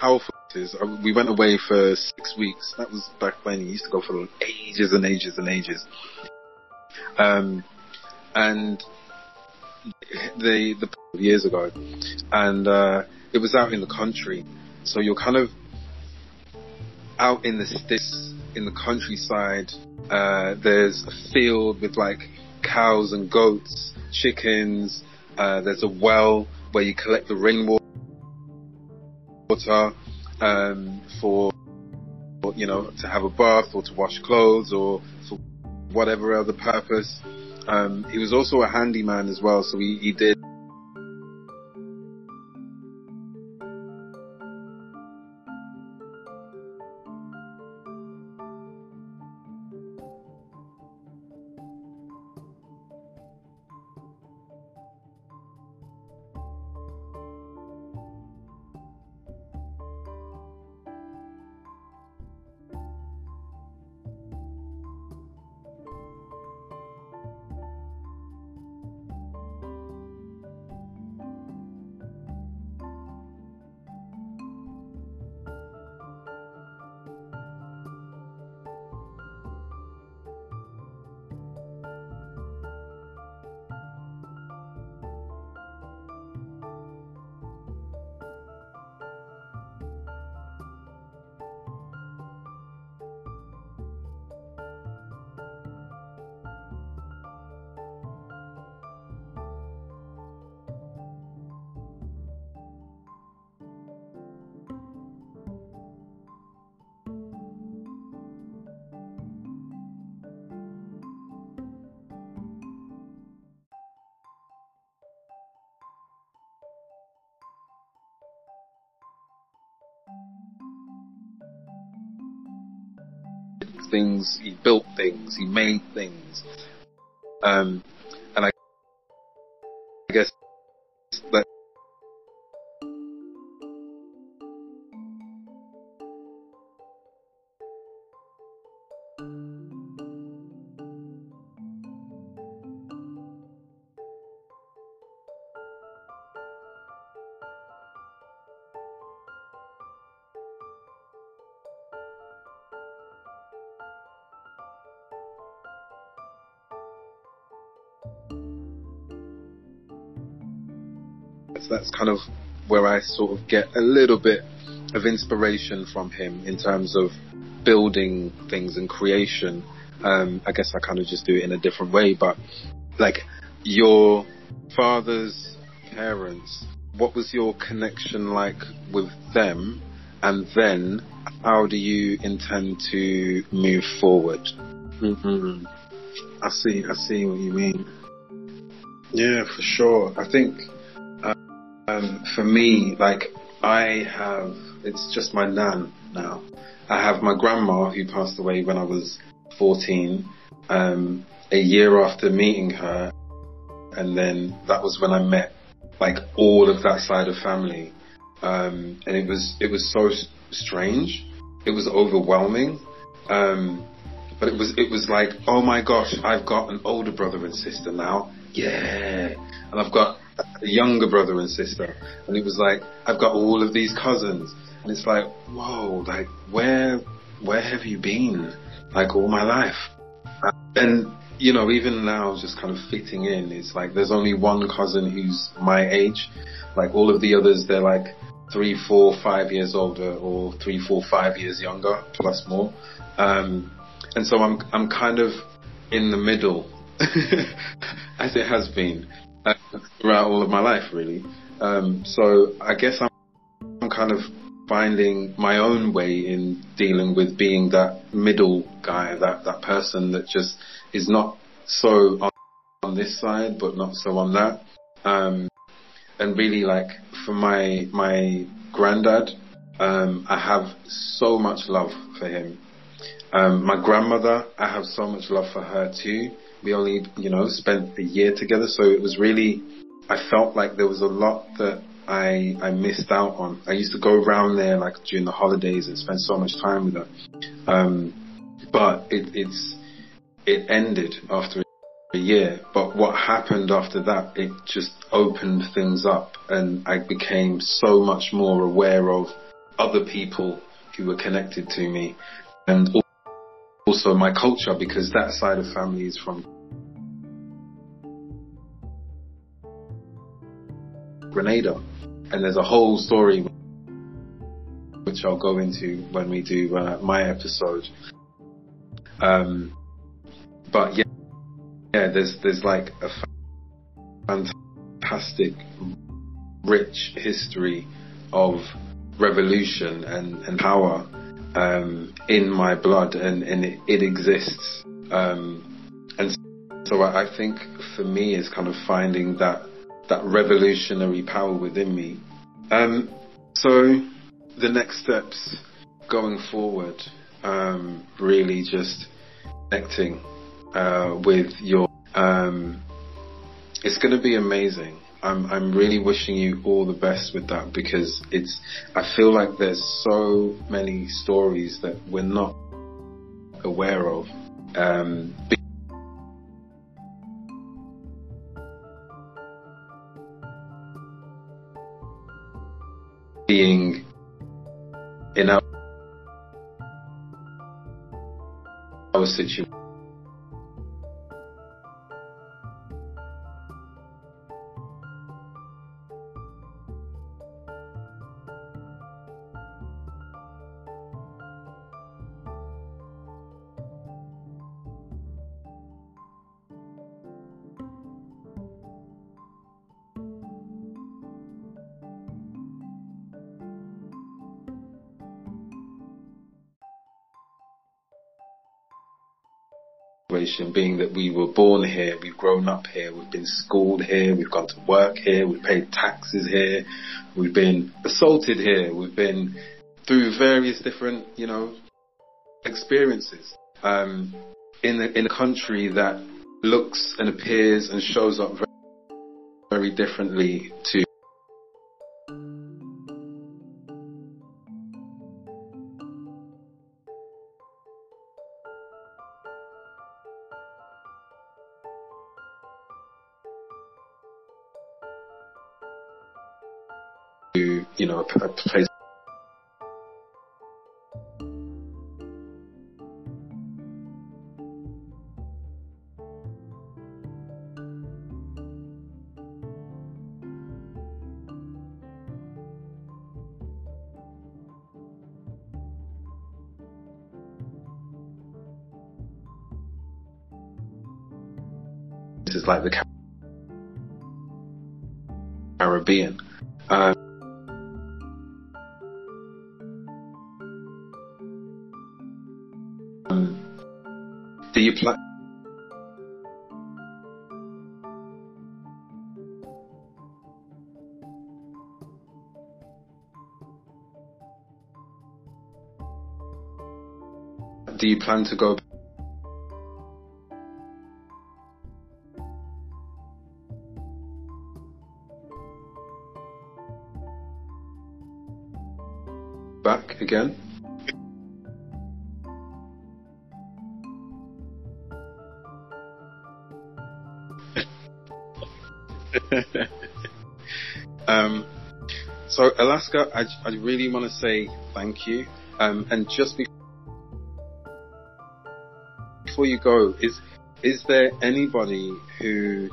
powerful places. Uh, we went away for six weeks. That was back when you used to go for ages and ages and ages. Um, and the the years ago, and uh, it was out in the country. So you're kind of out in the sticks in the countryside. Uh, there's a field with like cows and goats, chickens. Uh, there's a well where you collect the rainwater um, for you know to have a bath or to wash clothes or for whatever other purpose. Um, he was also a handyman as well, so he, he did things, he built things, he made things. Um, kind of where I sort of get a little bit of inspiration from him in terms of building things and creation. Um, I guess I kind of just do it in a different way, but like your father's parents, what was your connection like with them? And then how do you intend to move forward? Mm-hmm. I see, I see what you mean. Yeah, for sure. I think for me, like I have, it's just my nan now. I have my grandma who passed away when I was 14, um, a year after meeting her, and then that was when I met like all of that side of family, um, and it was it was so strange. It was overwhelming. Um, but it was it was like, oh my gosh, I've got an older brother and sister now. Yeah. And I've got a younger brother and sister. And it was like, I've got all of these cousins. And it's like, whoa, like where, where have you been? Like all my life. And you know, even now, just kind of fitting in, it's like there's only one cousin who's my age. Like all of the others, they're like three, four, five years older, or three, four, five years younger, plus more. Um, and so I'm I'm kind of in the middle, as it has been throughout all of my life, really. Um, so I guess I'm, I'm kind of finding my own way in dealing with being that middle guy, that that person that just is not so on, on this side, but not so on that. Um, and really, like for my my granddad, um, I have so much love for him. Um, my grandmother, I have so much love for her too. We only, you know, spent a year together, so it was really, I felt like there was a lot that I I missed out on. I used to go around there like during the holidays and spend so much time with her. Um, but it, it's it ended after a year. But what happened after that, it just opened things up, and I became so much more aware of other people who were connected to me, and also my culture because that side of family is from Grenada and there's a whole story which I'll go into when we do uh, my episode. Um, but yeah, yeah, there's there's like a fantastic, rich history of revolution and, and power um, in my blood, and, and it, it exists. Um, and so I, I think for me, it's kind of finding that that revolutionary power within me. Um, so the next steps going forward, um, really just connecting uh, with your. Um, it's going to be amazing. I'm I'm really wishing you all the best with that because it's. I feel like there's so many stories that we're not aware of. Um, our situation. We were born here, we've grown up here, we've been schooled here, we've gone to work here, we've paid taxes here, we've been assaulted here, we've been through various different, you know, experiences um, in a, in a country that looks and appears and shows up very, very differently to This is like the Caribbean. Um, Do you plan to go back again? um, so Alaska, I, I really want to say thank you. Um, and just before you go, is is there anybody who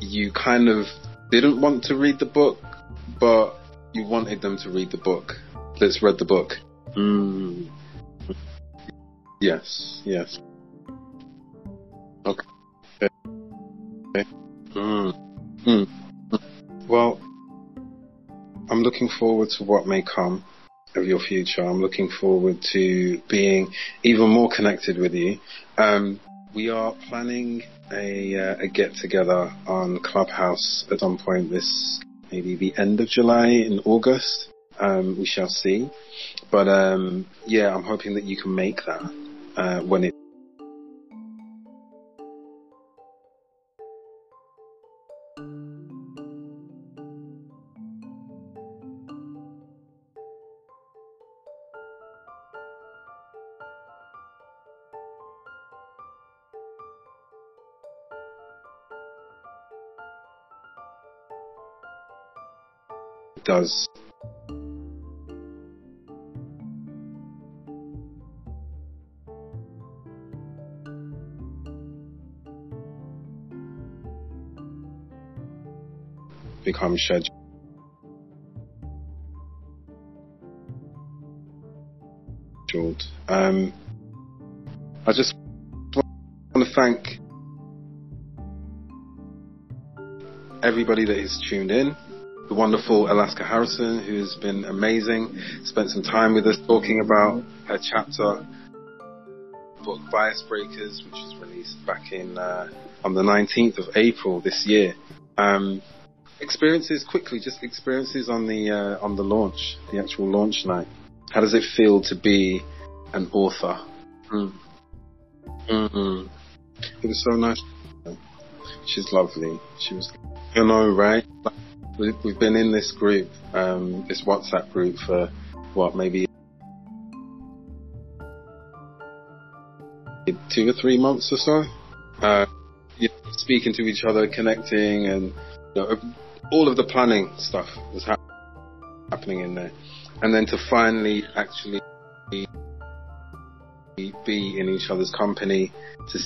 you kind of didn't want to read the book, but you wanted them to read the book that's read the book? Mm. Yes, yes. Okay. okay. Mm. Mm. Well, I'm looking forward to what may come your future. I'm looking forward to being even more connected with you. Um, we are planning a, uh, a get together on Clubhouse at some point this maybe the end of July in August. Um, we shall see. But um, yeah, I'm hoping that you can make that uh, when it does. Become scheduled. Um, I just want to thank everybody that is tuned in the wonderful Alaska Harrison, who's been amazing, spent some time with us talking about her chapter book Bias Breakers, which was released back in uh, on the 19th of April this year. Um, experiences quickly, just experiences on the uh, on the launch, the actual launch night. How does it feel to be an author? Mm. Mm-hmm. It was so nice. She's lovely. She was, you know, right? We've, we've been in this group, um, this WhatsApp group for what, maybe two or three months or so. Uh, you know, speaking to each other, connecting, and you know, all of the planning stuff was ha- happening in there. And then to finally actually be in each other's company, to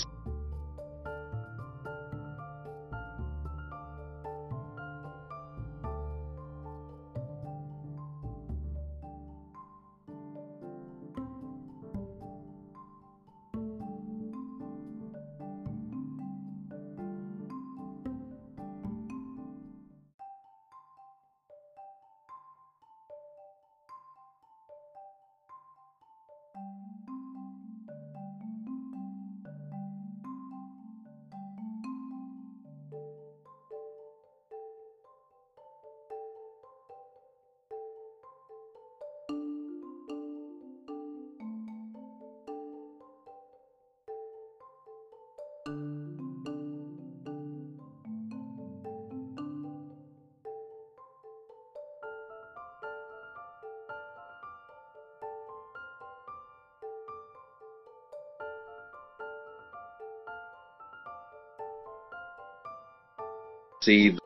see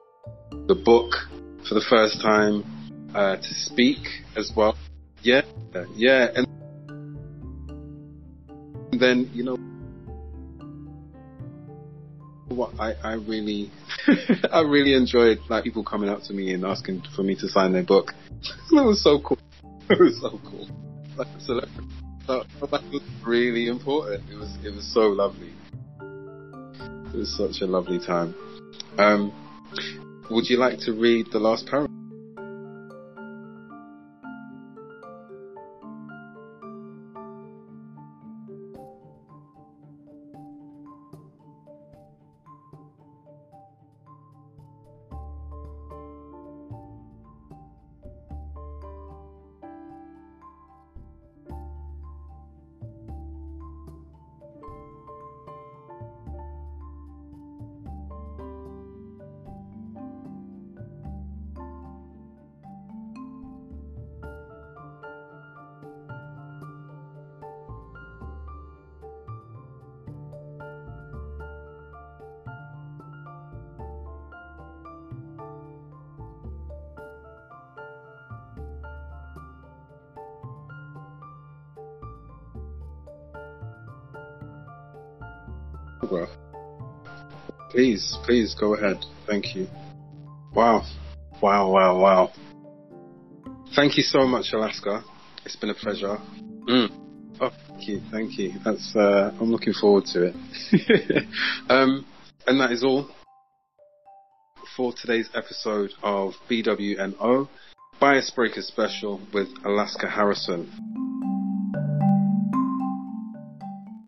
the book for the first time, uh, to speak as well. Yeah, yeah, and then you know what I, I really I really enjoyed like people coming up to me and asking for me to sign their book. that was so cool. It was so cool. Like so that, that was really important. It was it was so lovely. It was such a lovely time. Um, would you like to read the last paragraph? Please, go ahead. Thank you. Wow. Wow, wow, wow. Thank you so much, Alaska. It's been a pleasure. Mm. Oh, thank you, thank you. That's uh, I'm looking forward to it. um, and that is all for today's episode of BWNO Bias Breaker Special with Alaska Harrison.